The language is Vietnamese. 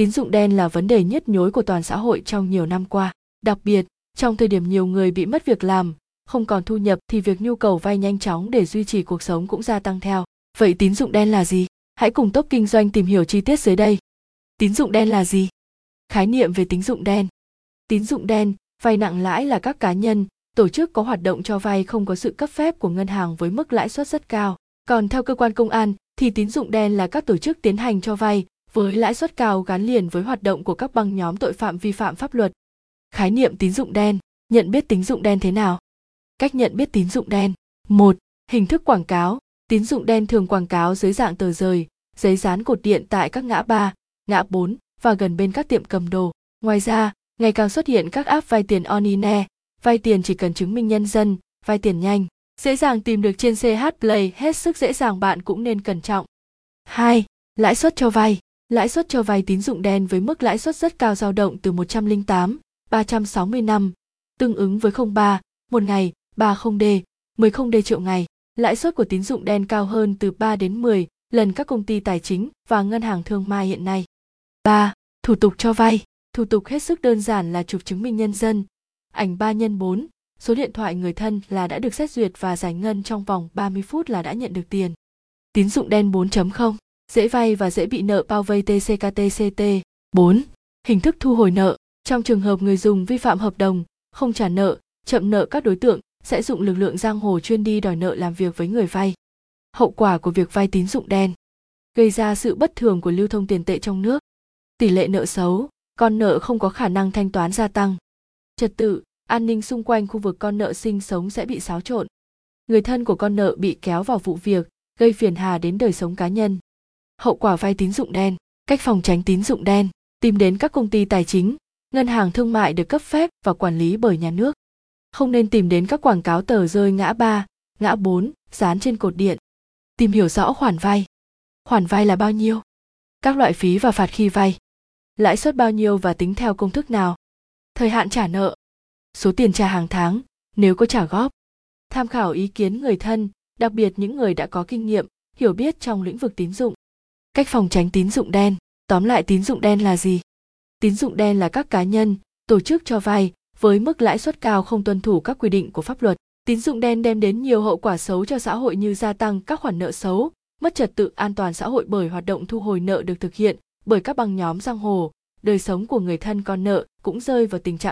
tín dụng đen là vấn đề nhức nhối của toàn xã hội trong nhiều năm qua. Đặc biệt, trong thời điểm nhiều người bị mất việc làm, không còn thu nhập thì việc nhu cầu vay nhanh chóng để duy trì cuộc sống cũng gia tăng theo. Vậy tín dụng đen là gì? Hãy cùng top kinh doanh tìm hiểu chi tiết dưới đây. Tín dụng đen là gì? Khái niệm về tín dụng đen. Tín dụng đen, vay nặng lãi là các cá nhân, tổ chức có hoạt động cho vay không có sự cấp phép của ngân hàng với mức lãi suất rất cao. Còn theo cơ quan công an, thì tín dụng đen là các tổ chức tiến hành cho vay với lãi suất cao gắn liền với hoạt động của các băng nhóm tội phạm vi phạm pháp luật. Khái niệm tín dụng đen, nhận biết tín dụng đen thế nào? Cách nhận biết tín dụng đen. 1. Hình thức quảng cáo. Tín dụng đen thường quảng cáo dưới dạng tờ rời, giấy dán cột điện tại các ngã ba, ngã 4 và gần bên các tiệm cầm đồ. Ngoài ra, ngày càng xuất hiện các app vay tiền online, vay tiền chỉ cần chứng minh nhân dân, vay tiền nhanh, dễ dàng tìm được trên CH Play, hết sức dễ dàng bạn cũng nên cẩn trọng. 2. Lãi suất cho vay. Lãi suất cho vay tín dụng đen với mức lãi suất rất cao dao động từ 108, 360 năm, tương ứng với 03, một ngày, 30D, 10D triệu ngày. Lãi suất của tín dụng đen cao hơn từ 3 đến 10 lần các công ty tài chính và ngân hàng thương mại hiện nay. 3. Thủ tục cho vay. Thủ tục hết sức đơn giản là chụp chứng minh nhân dân, ảnh 3 x 4, số điện thoại người thân là đã được xét duyệt và giải ngân trong vòng 30 phút là đã nhận được tiền. Tín dụng đen 4.0 dễ vay và dễ bị nợ bao vây TCKTCT. 4. Hình thức thu hồi nợ. Trong trường hợp người dùng vi phạm hợp đồng, không trả nợ, chậm nợ các đối tượng sẽ dụng lực lượng giang hồ chuyên đi đòi nợ làm việc với người vay. Hậu quả của việc vay tín dụng đen gây ra sự bất thường của lưu thông tiền tệ trong nước. Tỷ lệ nợ xấu, con nợ không có khả năng thanh toán gia tăng. Trật tự, an ninh xung quanh khu vực con nợ sinh sống sẽ bị xáo trộn. Người thân của con nợ bị kéo vào vụ việc, gây phiền hà đến đời sống cá nhân hậu quả vay tín dụng đen, cách phòng tránh tín dụng đen, tìm đến các công ty tài chính, ngân hàng thương mại được cấp phép và quản lý bởi nhà nước. Không nên tìm đến các quảng cáo tờ rơi ngã ba, ngã bốn, dán trên cột điện. Tìm hiểu rõ khoản vay. Khoản vay là bao nhiêu? Các loại phí và phạt khi vay. Lãi suất bao nhiêu và tính theo công thức nào? Thời hạn trả nợ. Số tiền trả hàng tháng, nếu có trả góp. Tham khảo ý kiến người thân, đặc biệt những người đã có kinh nghiệm, hiểu biết trong lĩnh vực tín dụng cách phòng tránh tín dụng đen. Tóm lại tín dụng đen là gì? Tín dụng đen là các cá nhân, tổ chức cho vay với mức lãi suất cao không tuân thủ các quy định của pháp luật. Tín dụng đen đem đến nhiều hậu quả xấu cho xã hội như gia tăng các khoản nợ xấu, mất trật tự an toàn xã hội bởi hoạt động thu hồi nợ được thực hiện bởi các băng nhóm giang hồ. Đời sống của người thân con nợ cũng rơi vào tình trạng